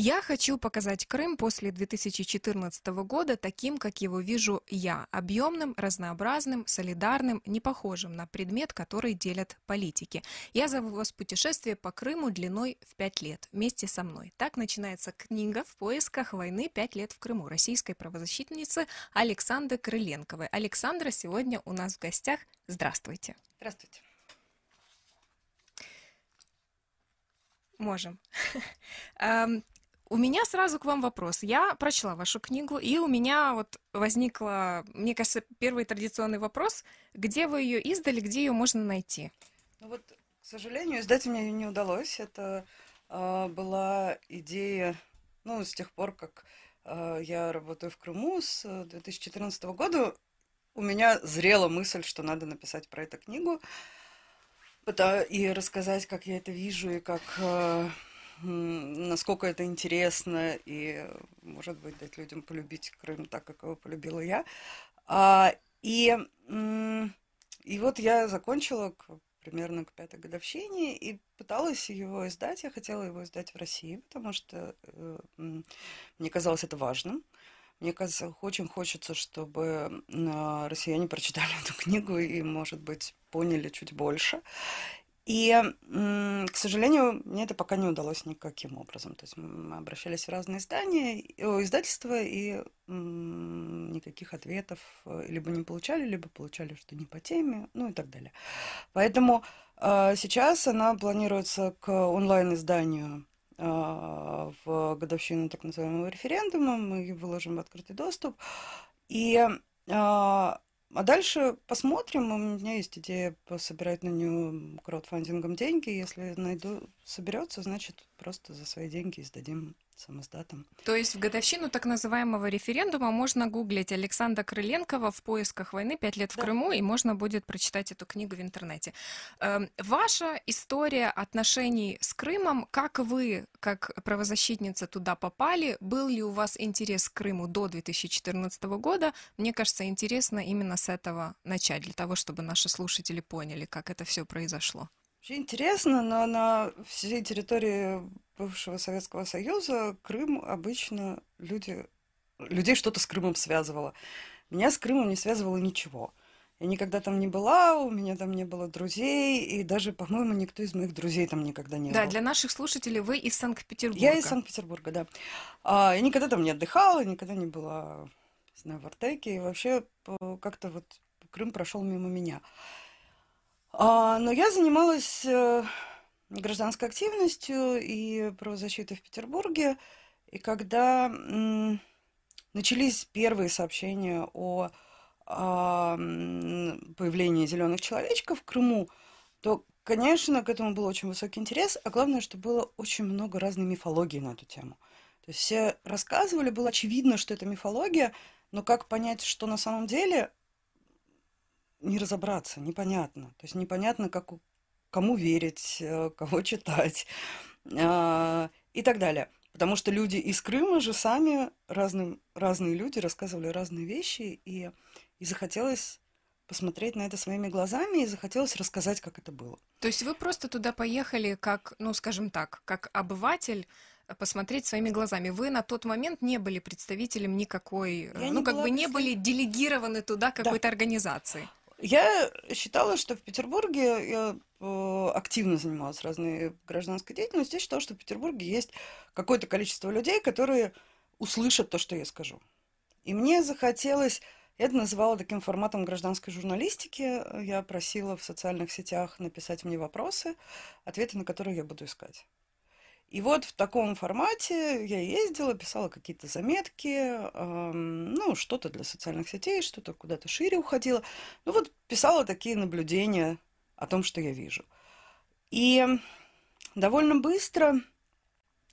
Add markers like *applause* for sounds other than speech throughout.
Я хочу показать Крым после 2014 года таким, как его вижу я, объемным, разнообразным, солидарным, не похожим на предмет, который делят политики. Я зову вас в путешествие по Крыму длиной в пять лет вместе со мной. Так начинается книга «В поисках войны. Пять лет в Крыму» российской правозащитницы Александры Крыленковой. Александра сегодня у нас в гостях. Здравствуйте. Здравствуйте. Можем. *laughs* У меня сразу к вам вопрос. Я прочла вашу книгу, и у меня вот возникла, мне кажется, первый традиционный вопрос. Где вы ее издали, где ее можно найти? Ну вот, к сожалению, издать мне ее не удалось. Это э, была идея, ну, с тех пор, как э, я работаю в Крыму с 2014 года, у меня зрела мысль, что надо написать про эту книгу и рассказать, как я это вижу, и как э, насколько это интересно, и, может быть, дать людям полюбить Крым так, как его полюбила я. А, и, и вот я закончила к, примерно к пятой годовщине и пыталась его издать. Я хотела его издать в России, потому что э, мне казалось это важным. Мне кажется, очень хочется, чтобы россияне прочитали *laughs* эту книгу и, может быть, поняли чуть больше. И, к сожалению, мне это пока не удалось никаким образом. То есть мы обращались в разные издания, издательства, и никаких ответов э, либо не получали, либо получали, что не по теме, ну и так далее. Поэтому а, сейчас она планируется к онлайн-изданию а, в годовщину так называемого референдума, мы выложим в открытый доступ. И а, дальше посмотрим. У меня есть идея собирать на нее краудфандингом деньги. Если найду, соберется, значит, просто за свои деньги издадим самоздатом. То есть в годовщину так называемого референдума можно гуглить Александра Крыленкова в поисках войны «Пять лет в да. Крыму», и можно будет прочитать эту книгу в интернете. Эм, ваша история отношений с Крымом, как вы, как правозащитница, туда попали? Был ли у вас интерес к Крыму до 2014 года? Мне кажется, интересно именно с этого начать, для того, чтобы наши слушатели поняли, как это все произошло. Очень интересно, но на всей территории бывшего Советского Союза Крым обычно люди, людей что-то с Крымом связывало. Меня с Крымом не связывало ничего. Я никогда там не была, у меня там не было друзей, и даже, по-моему, никто из моих друзей там никогда не да, был. Да, для наших слушателей вы из Санкт-Петербурга. Я из Санкт-Петербурга, да. А, я никогда там не отдыхала, никогда не была, не знаю, в Артеке, и вообще как-то вот Крым прошел мимо меня. А, но я занималась э, гражданской активностью и правозащитой в Петербурге. И когда начались первые сообщения о, о появлении зеленых человечков в Крыму, то, конечно, к этому был очень высокий интерес, а главное, что было очень много разной мифологии на эту тему. То есть все рассказывали, было очевидно, что это мифология, но как понять, что на самом деле, не разобраться, непонятно. То есть непонятно, как, кому верить, э, кого *laughs* читать а, и так далее. Потому что люди из Крыма же сами, разным, разные люди рассказывали разные вещи, и, и захотелось посмотреть на это своими глазами, и захотелось рассказать, как это было. То есть вы просто туда поехали как, ну, скажем так, как обыватель, э, посмотреть своими глазами. Вы на тот момент не были представителем никакой, Я ну, как бы не представ... были делегированы туда какой-то да. организации. Я считала, что в Петербурге я э, активно занималась разной гражданской деятельностью. Я считала, что в Петербурге есть какое-то количество людей, которые услышат то, что я скажу. И мне захотелось, я это называла таким форматом гражданской журналистики. Я просила в социальных сетях написать мне вопросы, ответы на которые я буду искать. И вот в таком формате я ездила, писала какие-то заметки, эм, ну, что-то для социальных сетей, что-то куда-то шире уходила. Ну, вот писала такие наблюдения о том, что я вижу. И довольно быстро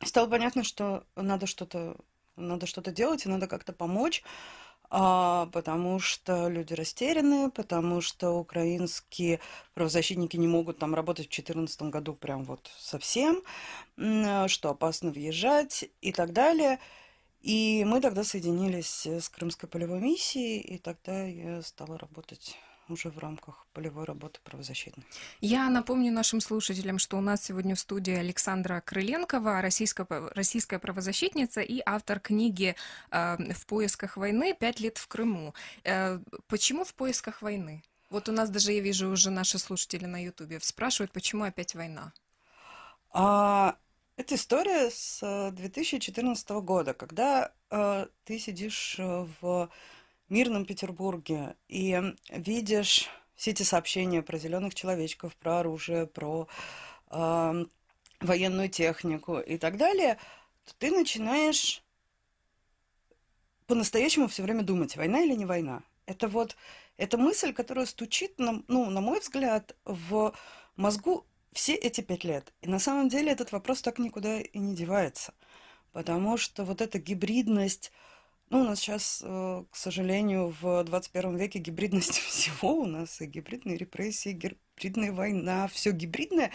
стало понятно, что надо что-то надо что-то делать и надо как-то помочь потому что люди растеряны, потому что украинские правозащитники не могут там работать в 2014 году прям вот совсем, что опасно въезжать и так далее. И мы тогда соединились с Крымской полевой миссией, и тогда я стала работать уже в рамках полевой работы правозащитной. Я напомню нашим слушателям, что у нас сегодня в студии Александра Крыленкова, российская, российская правозащитница и автор книги э, «В поисках войны. Пять лет в Крыму». Э, почему «В поисках войны»? Вот у нас даже, я вижу, уже наши слушатели на Ютубе спрашивают, почему опять война? А, это история с 2014 года, когда э, ты сидишь в мирном Петербурге и видишь все эти сообщения про зеленых человечков, про оружие, про э, военную технику и так далее, то ты начинаешь по-настоящему все время думать, война или не война. Это вот эта мысль, которая стучит, на, ну, на мой взгляд, в мозгу все эти пять лет. И на самом деле этот вопрос так никуда и не девается. Потому что вот эта гибридность ну, у нас сейчас, э, к сожалению, в 21 веке гибридность *laughs* всего. У нас и гибридные репрессии, гибридная война, все гибридное.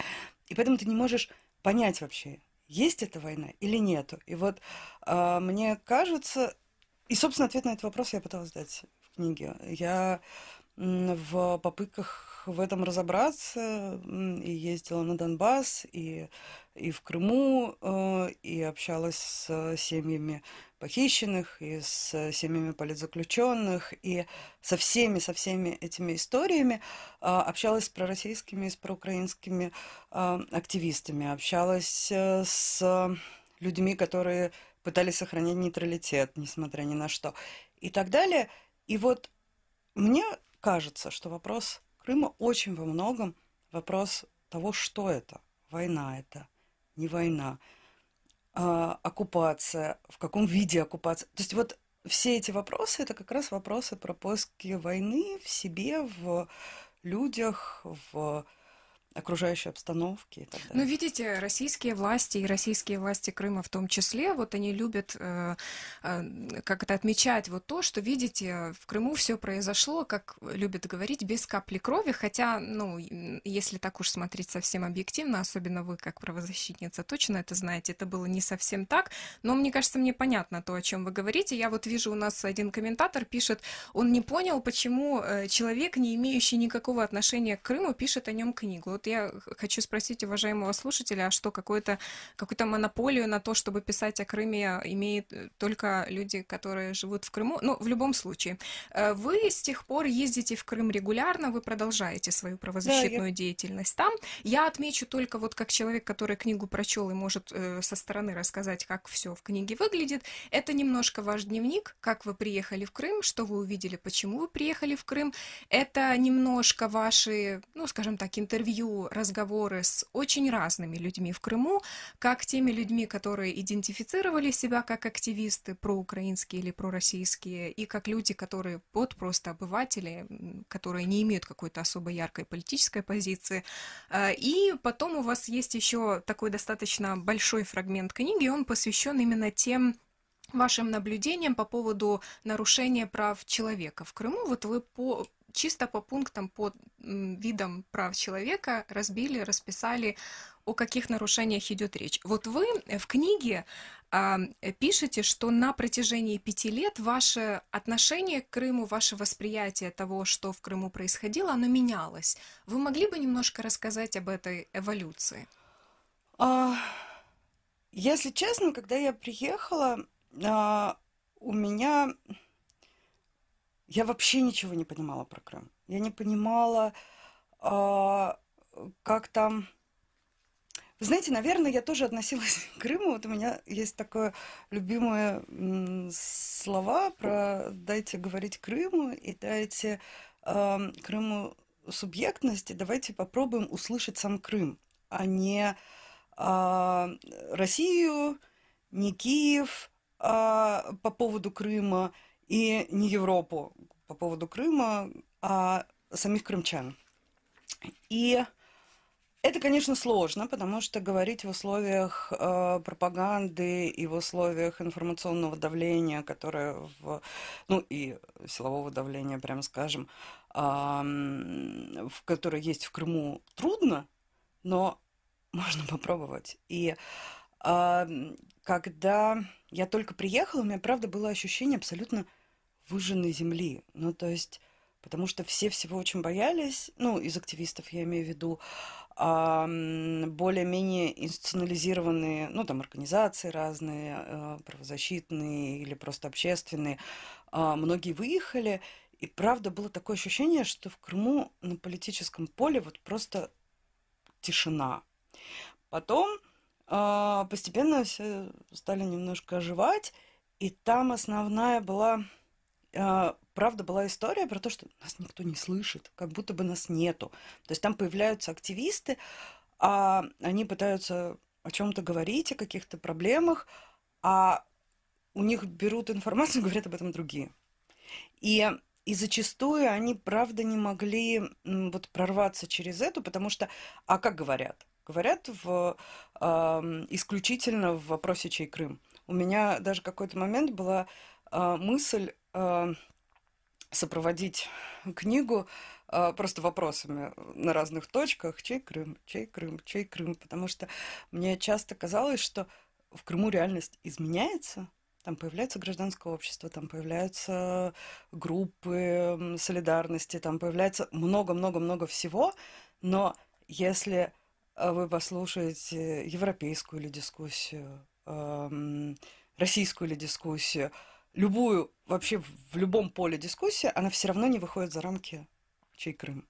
И поэтому ты не можешь понять вообще, есть эта война или нету. И вот э, мне кажется, и, собственно, ответ на этот вопрос я пыталась дать в книге. Я в попытках в этом разобраться и ездила на Донбасс, и, и в Крыму, э, и общалась с семьями похищенных, и с семьями политзаключенных, и со всеми, со всеми этими историями а, общалась с пророссийскими и с проукраинскими а, активистами, общалась э, с людьми, которые пытались сохранить нейтралитет, несмотря ни на что, и так далее. И вот мне кажется, что вопрос Крыма очень во многом вопрос того, что это. Война это, не война а, оккупация, в каком виде оккупация. То есть вот все эти вопросы это как раз вопросы про поиски войны в себе, в людях, в окружающей обстановки и так далее. Ну, видите, российские власти и российские власти Крыма в том числе, вот они любят э, э, как это отмечать вот то, что, видите, в Крыму все произошло, как любят говорить, без капли крови, хотя, ну, если так уж смотреть совсем объективно, особенно вы как правозащитница точно это знаете, это было не совсем так, но мне кажется, мне понятно то, о чем вы говорите. Я вот вижу, у нас один комментатор пишет, он не понял, почему э, человек, не имеющий никакого отношения к Крыму, пишет о нем книгу вот я хочу спросить уважаемого слушателя, а что какую-то какую монополию на то, чтобы писать о Крыме, имеют э, только люди, которые живут в Крыму? Ну, в любом случае. Э, вы с тех пор ездите в Крым регулярно, вы продолжаете свою правозащитную да, я... деятельность там. Я отмечу только вот как человек, который книгу прочел и может э, со стороны рассказать, как все в книге выглядит. Это немножко ваш дневник, как вы приехали в Крым, что вы увидели, почему вы приехали в Крым. Это немножко ваши, ну, скажем так, интервью разговоры с очень разными людьми в Крыму, как теми людьми, которые идентифицировали себя как активисты проукраинские или пророссийские, и как люди, которые вот просто обыватели, которые не имеют какой-то особо яркой политической позиции. А, и потом у вас есть еще такой достаточно большой фрагмент книги, он посвящен именно тем вашим наблюдениям по поводу нарушения прав человека в Крыму. Вот вы по чисто по пунктам, по видам прав человека разбили, расписали, о каких нарушениях идет речь. Вот вы в книге э, пишете, что на протяжении пяти лет ваше отношение к Крыму, ваше восприятие того, что в Крыму происходило, оно менялось. Вы могли бы немножко рассказать об этой эволюции? А, если честно, когда я приехала, а, у меня я вообще ничего не понимала про Крым. Я не понимала, а, как там... Вы знаете, наверное, я тоже относилась *laughs* к Крыму. Вот у меня есть такое любимое слова про «дайте говорить Крыму» и «дайте э, Крыму субъектность, и давайте попробуем услышать сам Крым, а не э, Россию, не Киев э, по поводу Крыма, и не Европу по поводу Крыма, а самих крымчан. И это, конечно, сложно, потому что говорить в условиях э, пропаганды и в условиях информационного давления, которое в, ну и силового давления, прямо скажем, э, в которое есть в Крыму, трудно, но можно попробовать. И э, когда я только приехала, у меня, правда, было ощущение абсолютно выжженной земли. Ну, то есть потому что все всего очень боялись, ну, из активистов я имею в виду, а, более-менее институционализированные, ну, там, организации разные, а, правозащитные или просто общественные, а, многие выехали, и правда было такое ощущение, что в Крыму на политическом поле вот просто тишина. Потом а, постепенно все стали немножко оживать, и там основная была, правда, была история про то, что нас никто не слышит, как будто бы нас нету. То есть там появляются активисты, а они пытаются о чем-то говорить, о каких-то проблемах, а у них берут информацию и *laughs* говорят об этом другие. И и зачастую они, правда, не могли вот прорваться через эту, потому что, а как говорят? Говорят в, э, исключительно в вопросе «Чей Крым?». У меня даже какой-то момент была э, мысль сопроводить книгу э, просто вопросами на разных точках «Чей Крым?», «Чей Крым?», «Чей Крым?», потому что мне часто казалось, что в Крыму реальность изменяется – там появляется гражданское общество, там появляются группы солидарности, там появляется много-много-много всего, но если э, вы послушаете европейскую или дискуссию, российскую или дискуссию, любую, вообще в любом поле дискуссии, она все равно не выходит за рамки чей Крым.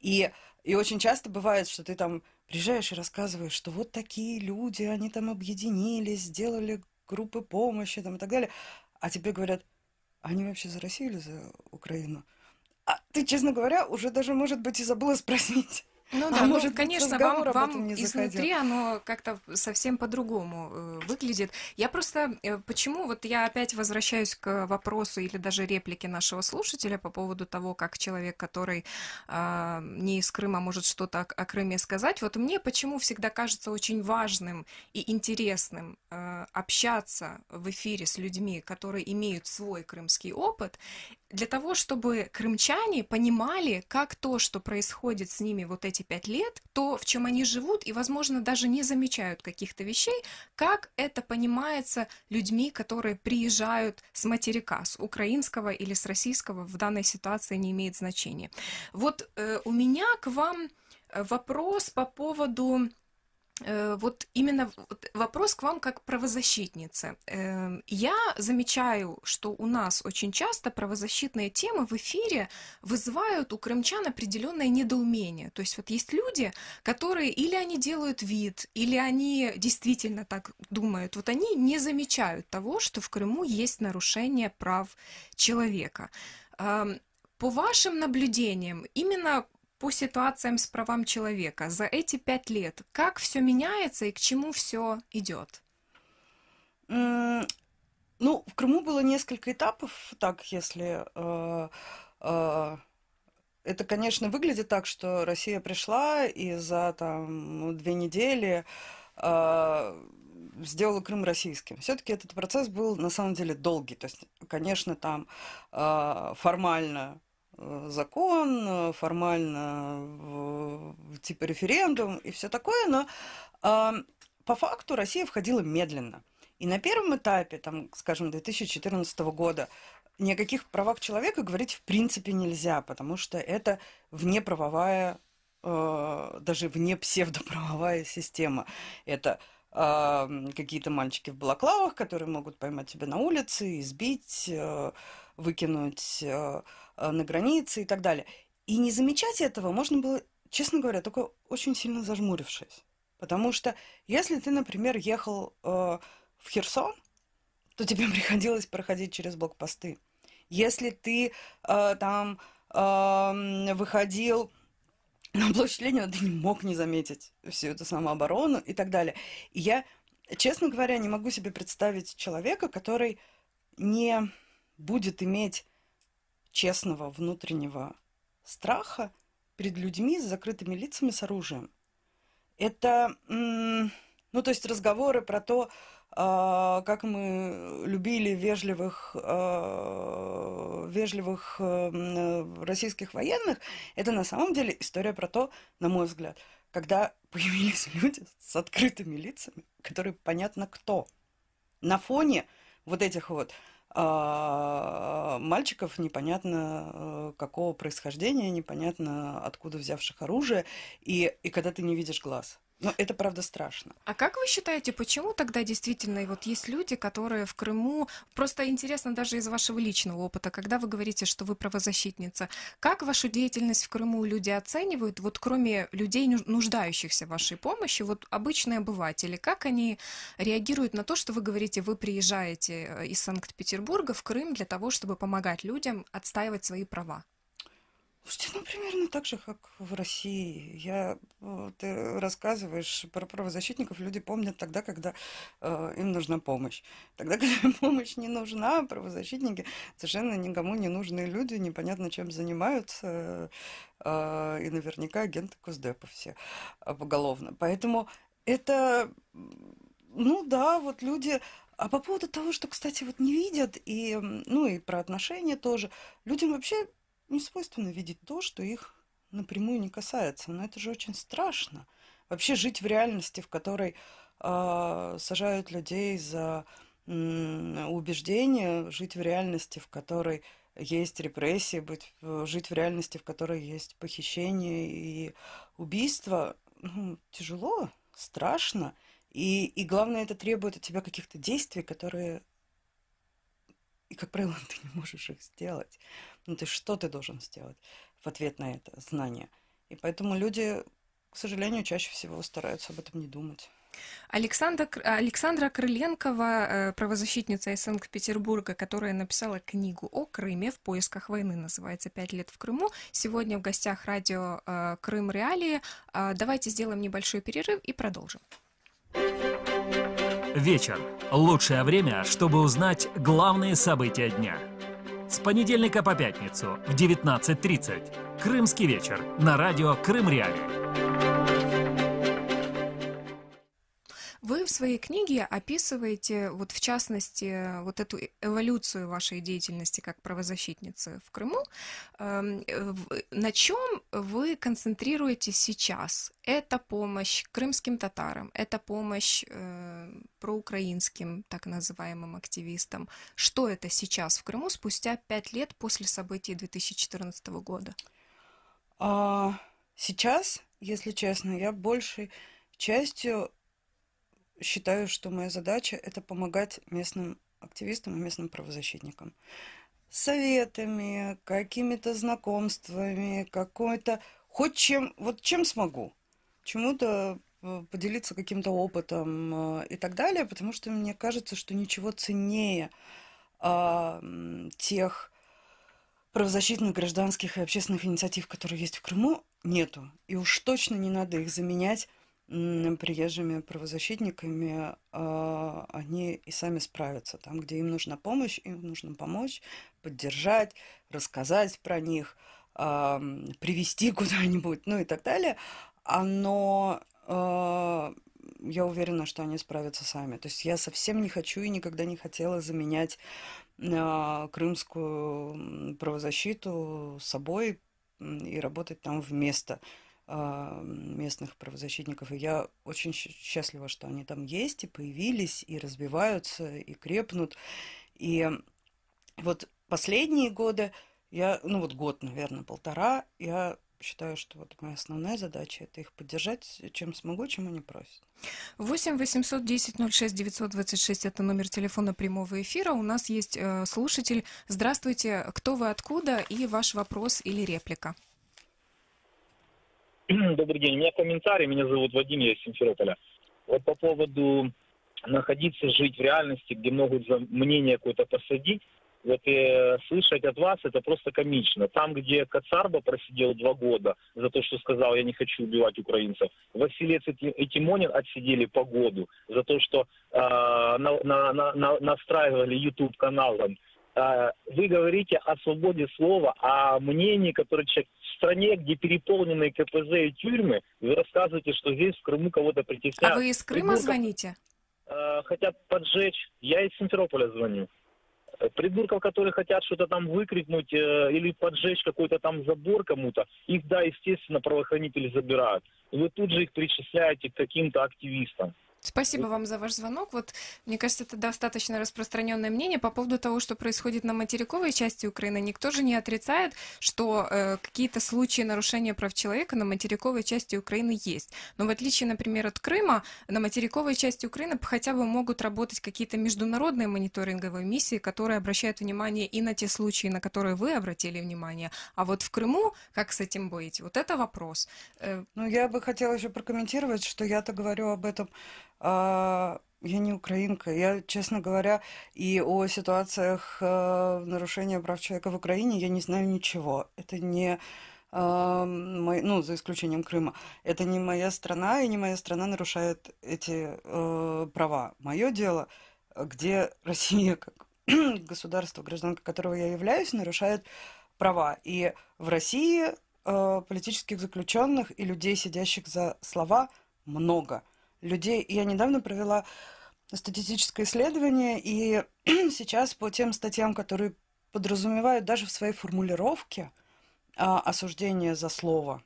И, и очень часто бывает, что ты там приезжаешь и рассказываешь, что вот такие люди, они там объединились, сделали группы помощи там, и так далее. А тебе говорят, они вообще за Россию или за Украину? А ты, честно говоря, уже даже, может быть, и забыла спросить. Ну да, а ну, может, конечно, вам, вам изнутри оно как-то совсем по-другому э, выглядит. Я просто, э, почему, вот я опять возвращаюсь к вопросу или даже реплике нашего слушателя по поводу того, как человек, который э, не из Крыма, может что-то о, о Крыме сказать. Вот мне почему всегда кажется очень важным и интересным э, общаться в эфире с людьми, которые имеют свой крымский опыт, для того, чтобы крымчане понимали, как то, что происходит с ними вот эти пять лет, то, в чем они живут, и, возможно, даже не замечают каких-то вещей, как это понимается людьми, которые приезжают с материка, с украинского или с российского, в данной ситуации не имеет значения. Вот э, у меня к вам э, вопрос по поводу вот именно вопрос к вам как правозащитнице. Эм, я замечаю, что у нас очень часто правозащитные темы в эфире вызывают у крымчан определенное недоумение. То есть вот есть люди, которые или они делают вид, или они действительно так думают. Вот они не замечают того, что в Крыму есть нарушение прав человека. Эм, по вашим наблюдениям, именно по ситуациям с правам человека за эти пять лет? Как все меняется и к чему все идет? Ну, в Крыму было несколько этапов, так, если э, э, это, конечно, выглядит так, что Россия пришла и за там две недели э, сделала Крым российским. Все-таки этот процесс был на самом деле долгий. То есть, конечно, там э, формально закон, э, формально типа референдум и все такое, но э, по факту Россия входила медленно. И на первом этапе, там, скажем, 2014 года, ни о каких правах человека говорить в принципе нельзя, потому что это внеправовая, э, даже вне псевдоправовая система. Это э, какие-то мальчики в балаклавах, которые могут поймать тебя на улице, избить, э, выкинуть э, э, на границе и так далее. И не замечать этого можно было, честно говоря, только очень сильно зажмурившись. Потому что если ты, например, ехал в Херсон, то тебе *laughs* приходилось проходить через блокпосты. Если ты там выходил на площадь Ленина, ты не мог не заметить всю эту самооборону и так далее. И я, честно говоря, не могу себе представить человека, который не будет иметь честного внутреннего страха перед людьми с закрытыми лицами с оружием. Это, ну, то есть разговоры про то, как мы любили вежливых, а, вежливых э, российских военных, это на самом деле история про то, на мой взгляд, когда *laughs* появились люди с открытыми лицами, которые понятно кто. На фоне вот этих вот а, мальчиков непонятно э, какого происхождения, непонятно откуда взявших оружие, и, и когда ты не видишь глаз. Но это правда страшно. А как вы считаете, почему тогда действительно вот есть люди, которые в Крыму, просто интересно даже из вашего личного опыта, когда вы говорите, что вы правозащитница, как вашу деятельность в Крыму люди оценивают, вот кроме людей, нуждающихся в вашей помощи, вот обычные обыватели, как они реагируют на то, что вы говорите, вы приезжаете э, из Санкт-Петербурга в Крым для того, чтобы помогать людям отстаивать свои права? Слушайте, ну, примерно так же, как в России. Я, ты рассказываешь про правозащитников, люди помнят тогда, когда э, им нужна помощь. Тогда, *laughs* когда помощь не нужна, правозащитники совершенно никому не нужные люди, непонятно чем занимаются, э, и наверняка агенты Госдепа все э, поголовно. Поэтому это, ну да, вот люди... А по поводу того, что, кстати, вот не видят, и, ну и про отношения тоже, людям вообще не свойственно видеть то, что их напрямую не касается. Но это же очень страшно. Вообще жить в реальности, в которой э, сажают людей за э, убеждения, жить в реальности, в которой есть репрессии, быть, жить в реальности, в которой есть похищение и убийство, ну, тяжело, страшно. И, и главное, это требует от тебя каких-то действий, которые, и, как правило, *laughs* ты не можешь их сделать. Ну, ты что ты должен сделать в ответ на это знание? И поэтому люди, к сожалению, чаще всего стараются об этом не думать. Александра, Александра Крыленкова, э, правозащитница из Санкт-Петербурга, которая написала книгу о Крыме в поисках войны, называется «Пять лет в Крыму». Сегодня в гостях радио э, «Крым Реалии». А, давайте сделаем небольшой перерыв и продолжим. Вечер. Лучшее время, чтобы узнать главные события дня – с понедельника по пятницу в 19.30. Крымский вечер на радио Крым Реалии. Вы в своей книге описываете, вот в частности, вот эту эволюцию вашей деятельности как правозащитницы в Крыму. Эм, на чем вы концентрируетесь сейчас? Это помощь крымским татарам, это помощь э, проукраинским так называемым активистам. Что это сейчас в Крыму спустя пять лет после событий 2014 года? А, сейчас, если честно, я большей частью считаю, что моя задача – это помогать местным активистам и местным правозащитникам. Советами, какими-то знакомствами, какой-то... Хоть чем, вот чем смогу. Чему-то э, поделиться каким-то опытом э, и так далее, потому что мне кажется, что ничего ценнее а, тех правозащитных, гражданских и общественных инициатив, которые есть в Крыму, нету. И уж точно не надо их заменять приезжими правозащитниками, а, они и сами справятся. Там, где им нужна помощь, им нужно помочь, поддержать, рассказать про них, а, привести *laughs* куда-нибудь, ну и так далее. Но а, я уверена, что они справятся сами. То есть я совсем не хочу и никогда не хотела заменять крымскую правозащиту собой и работать там вместо местных правозащитников. И я очень счастлива, что они там есть и появились, и развиваются, и крепнут. И вот последние годы, я, ну вот год, наверное, полтора, я считаю, что вот моя основная задача это их поддержать, чем смогу, чем они просят. 8 800 10 06 926 это номер телефона прямого эфира. У нас есть э, слушатель. Здравствуйте, кто вы, откуда и ваш вопрос или реплика. *clears throat* Добрый день. У меня комментарий. Меня зовут Вадим, я из Симферополя. Вот по поводу находиться, жить в реальности, где могут за мнение какое-то посадить, вот и э, слышать от вас это просто комично. Там, где Кацарба просидел два года за то, что сказал, я не хочу убивать украинцев, Василец и Тимонин отсидели по году за то, что э, на, на, на, настраивали YouTube каналом а, вы говорите о свободе слова, о мнении, которое человек в стране, где переполнены КПЗ и тюрьмы, вы рассказываете, что здесь в Крыму кого-то притесняют. А вы из Крыма Придурков, звоните? Э, хотят поджечь. Я из Симферополя звоню. Придурков, которые хотят что-то там выкрикнуть э, или поджечь какой-то там забор кому-то, их, да, естественно, правоохранители забирают. И вы тут же их причисляете к каким-то активистам. Спасибо вам за ваш звонок. Вот, мне кажется, это достаточно распространенное мнение по поводу того, что происходит на материковой части Украины. Никто же не отрицает, что э, какие-то случаи нарушения прав человека на материковой части Украины есть. Но в отличие, например, от Крыма, на материковой части Украины хотя бы могут работать какие-то международные мониторинговые миссии, которые обращают внимание и на те случаи, на которые вы обратили внимание. А вот в Крыму, как с этим быть? Вот это вопрос. Э, ну, я бы хотела еще прокомментировать, что я-то говорю об этом я не украинка. Я, честно говоря, и о ситуациях э, нарушения прав человека в Украине я не знаю ничего. Это не э, мой, ну, за исключением Крыма. Это не моя страна, и не моя страна нарушает эти э, права. Мое дело, где Россия, как *clears throat* государство, гражданка которого я являюсь, нарушает права. И в России э, политических заключенных и людей, сидящих за слова, много людей. Я недавно провела статистическое исследование, и *clears throat* сейчас по тем статьям, которые подразумевают даже в своей формулировке а, осуждение за слово,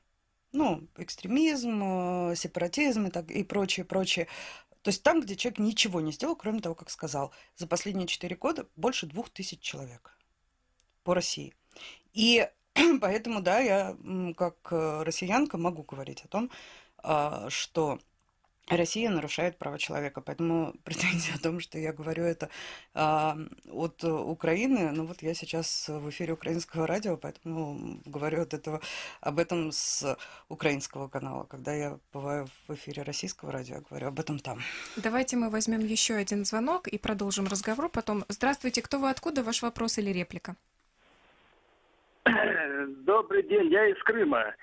ну, экстремизм, э, сепаратизм и, так, и прочее, прочее. То есть там, где человек ничего не сделал, кроме того, как сказал. За последние четыре года больше двух тысяч человек по России. И *clears throat* поэтому, да, я как э, россиянка могу говорить о том, а, что Россия нарушает права человека. Поэтому *laughs* претензия о том, что я говорю это а, от Украины, ну вот я сейчас в эфире украинского радио, поэтому говорю от этого, об этом с украинского канала. Когда я бываю в эфире российского радио, я говорю об этом там. Давайте мы возьмем еще один звонок и продолжим разговор потом. Здравствуйте, кто вы, откуда, ваш вопрос или реплика? Добрый день, я из Крыма.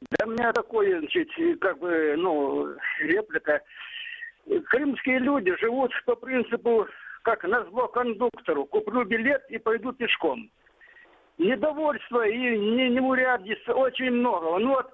Да у меня такое, значит, как бы, ну, реплика. Крымские люди живут по принципу, как на зло кондуктору. Куплю билет и пойду пешком. Недовольство и неурядиц очень много. Ну вот,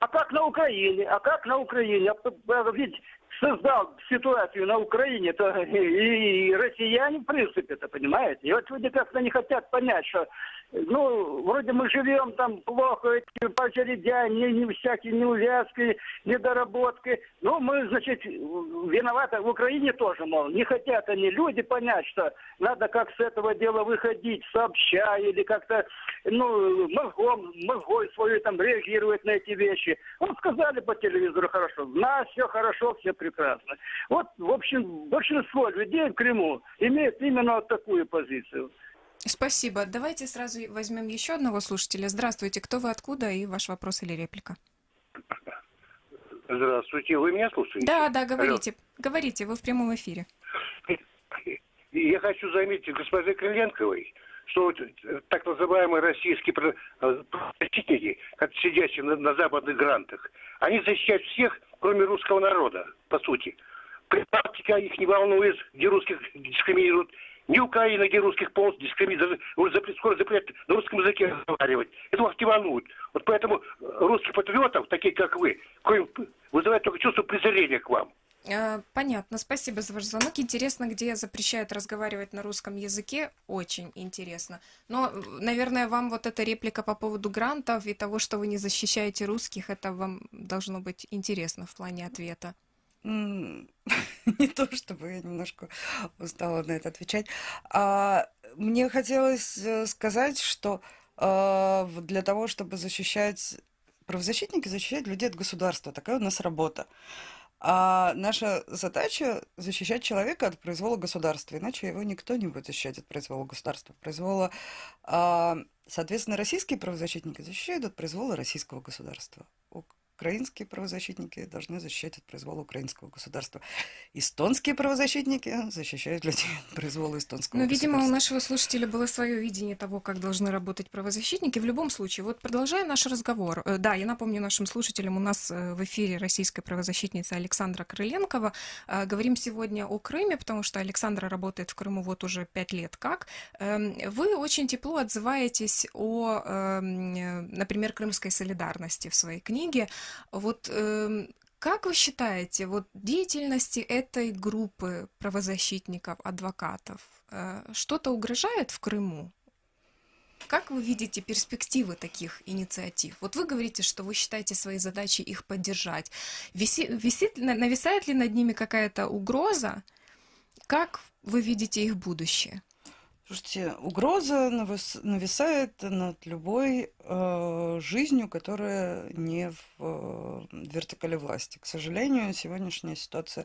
а как на Украине? А как на Украине? А, ведь создал ситуацию на Украине, то *laughs* и, и россияне, в принципе, это понимаете. И вот люди как-то не хотят понять, что ну, вроде мы живем там плохо, эти очередям, не, не всякие неувязки, недоработки. Ну, мы, значит, виноваты в Украине тоже, мол, не хотят они люди понять, что надо как с этого дела выходить, сообща или как-то, ну, мозгом, мозгой свою там реагировать на эти вещи. Вот сказали по телевизору хорошо, у нас все хорошо, все прекрасно. Вот, в общем, большинство людей в Крыму имеют именно вот такую позицию. Спасибо. Давайте сразу возьмем еще одного слушателя. Здравствуйте. Кто вы, откуда и ваш вопрос или реплика? Здравствуйте. Вы меня слушаете? Да, да, говорите. Алло. Говорите, вы в прямом эфире. *laughs* Я хочу заметить госпоже Крыленковой, что так называемые российские защитники, как сидящие на, на западных грантах, они защищают всех, кроме русского народа, по сути. Практика их не волнует, где русских дискриминируют, ни Украина, ни русских полностью дискриминируют. Уже запрет, скоро запретят на русском языке разговаривать. Это вас не волнует. Вот поэтому русских патриотов, такие как вы, вызывает только чувство презрения к вам. А, понятно, спасибо за ваш звонок. Интересно, где запрещают разговаривать на русском языке. Очень интересно. Но, наверное, вам вот эта реплика по поводу грантов и того, что вы не защищаете русских, это вам должно быть интересно в плане ответа. *laughs* Не то, чтобы я немножко устала на это отвечать. А, мне хотелось э, сказать, что а, для того, чтобы защищать правозащитники, защищать людей от государства. Такая у нас работа. А наша задача защищать человека от произвола государства, иначе его никто не будет защищать от произвола государства. Произвола, соответственно, российские правозащитники защищают от произвола российского государства украинские правозащитники должны защищать от произвола украинского государства. Эстонские правозащитники защищают людей от произвола эстонского Но, государства. видимо, у нашего слушателя было свое видение того, как должны работать правозащитники. В любом случае, вот продолжая наш разговор, э, да, я напомню нашим слушателям, у нас э, в эфире российская правозащитница Александра Крыленкова. Э, говорим сегодня о Крыме, потому что Александра работает в Крыму вот уже пять лет как. Эм, вы очень тепло отзываетесь о, эм, например, крымской солидарности в своей книге. Вот э, как вы считаете, вот деятельности этой группы правозащитников, адвокатов, э, что-то угрожает в Крыму? Как вы видите перспективы таких инициатив? Вот вы говорите, что вы считаете своей задачей их поддержать. Виси, висит, нависает ли над ними какая-то угроза? Как вы видите их будущее? Слушайте, угроза нависает над любой э, жизнью, которая не в э, вертикали власти. К сожалению, сегодняшняя ситуация,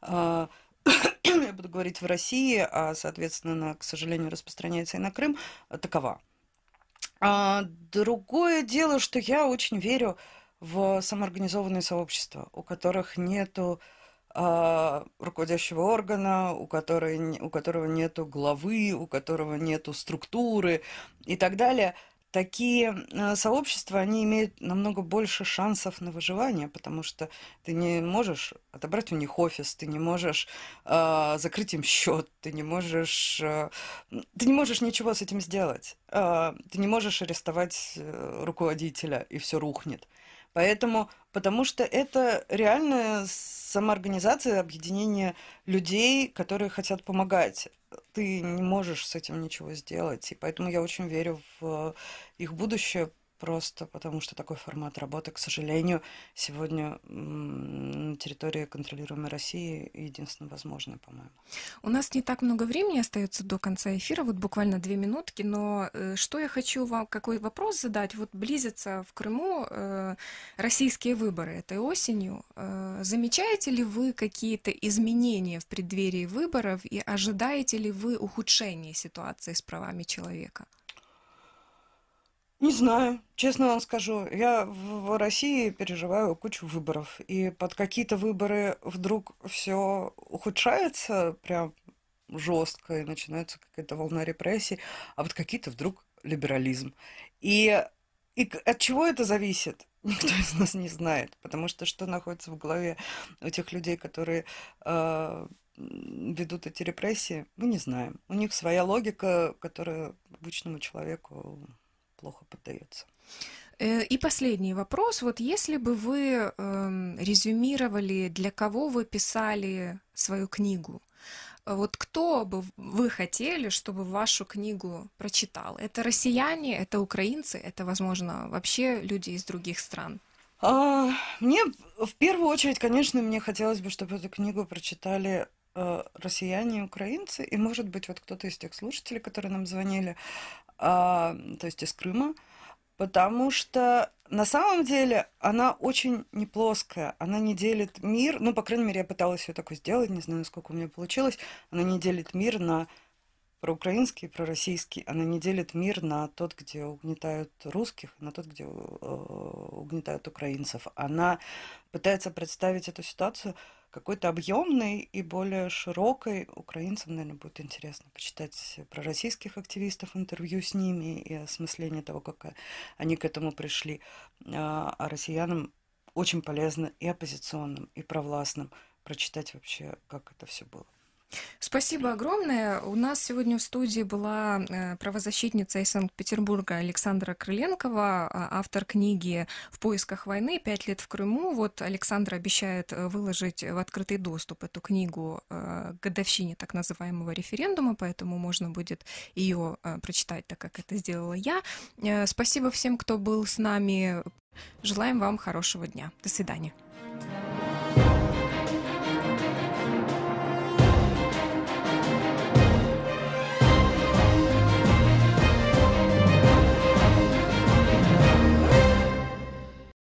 э, *coughs* я буду говорить в России, а, соответственно, к сожалению, распространяется и на Крым, такова. А, другое дело, что я очень верю в самоорганизованные сообщества, у которых нету а, руководящего органа, у, которой, у которого нету главы, у которого нету структуры и так далее. Такие а, сообщества, они имеют намного больше шансов на выживание, потому что ты не можешь отобрать у них офис, ты не можешь э, закрыть им счет, ты не можешь, э, ты не можешь ничего с этим сделать, э, ты не можешь арестовать э, руководителя и все рухнет. Поэтому, потому что это реальная самоорганизация, объединение людей, которые хотят помогать. Ты не можешь с этим ничего сделать. И поэтому я очень верю в их будущее, просто потому что такой формат работы, к сожалению, сегодня на территории контролируемой России единственно возможный, по-моему. У нас не так много времени остается до конца эфира, вот буквально две минутки, но э, что я хочу вам, какой вопрос задать? Вот близятся в Крыму э, российские выборы этой осенью. Э, замечаете ли вы какие-то изменения в преддверии выборов и ожидаете ли вы ухудшения ситуации с правами человека? Не знаю, честно вам скажу. Я в России переживаю кучу выборов. И под какие-то выборы вдруг все ухудшается прям жестко, и начинается какая-то волна репрессий, а под какие-то вдруг либерализм. И, и от чего это зависит? *laughs* Никто из нас не знает, потому что что находится в голове у тех людей, которые э, ведут эти репрессии, мы не знаем. У них своя логика, которая обычному человеку плохо поддается. Э, и последний вопрос. Вот если бы вы э, резюмировали, для кого вы писали свою книгу, вот кто бы вы хотели, чтобы вашу книгу прочитал? Это россияне, это украинцы, это, возможно, вообще люди из других стран? А, мне в первую очередь, конечно, мне хотелось бы, чтобы эту книгу прочитали э, россияне и украинцы, и, может быть, вот кто-то из тех слушателей, которые нам звонили, а, то есть из Крыма, потому что на самом деле она очень не плоская, она не делит мир, ну, по крайней мере, я пыталась ее такой сделать, не знаю, сколько у меня получилось, она не делит мир на проукраинский и пророссийский, она не делит мир на тот, где угнетают русских, на тот, где э, угнетают украинцев. Она пытается представить эту ситуацию какой-то объемной и более широкой. Украинцам, наверное, будет интересно почитать про российских активистов, интервью с ними и осмысление того, как они к этому пришли. А, а россиянам очень полезно и оппозиционным, и провластным прочитать вообще, как это все было. Спасибо огромное. У нас сегодня в студии была э, правозащитница из Санкт-Петербурга Александра Крыленкова, а, автор книги «В поисках войны. Пять лет в Крыму». Вот Александра обещает э, выложить в открытый доступ эту книгу э, к годовщине так называемого референдума, поэтому можно будет ее прочитать, так как это сделала я. Спасибо всем, кто был с нами. Желаем вам хорошего дня. До свидания.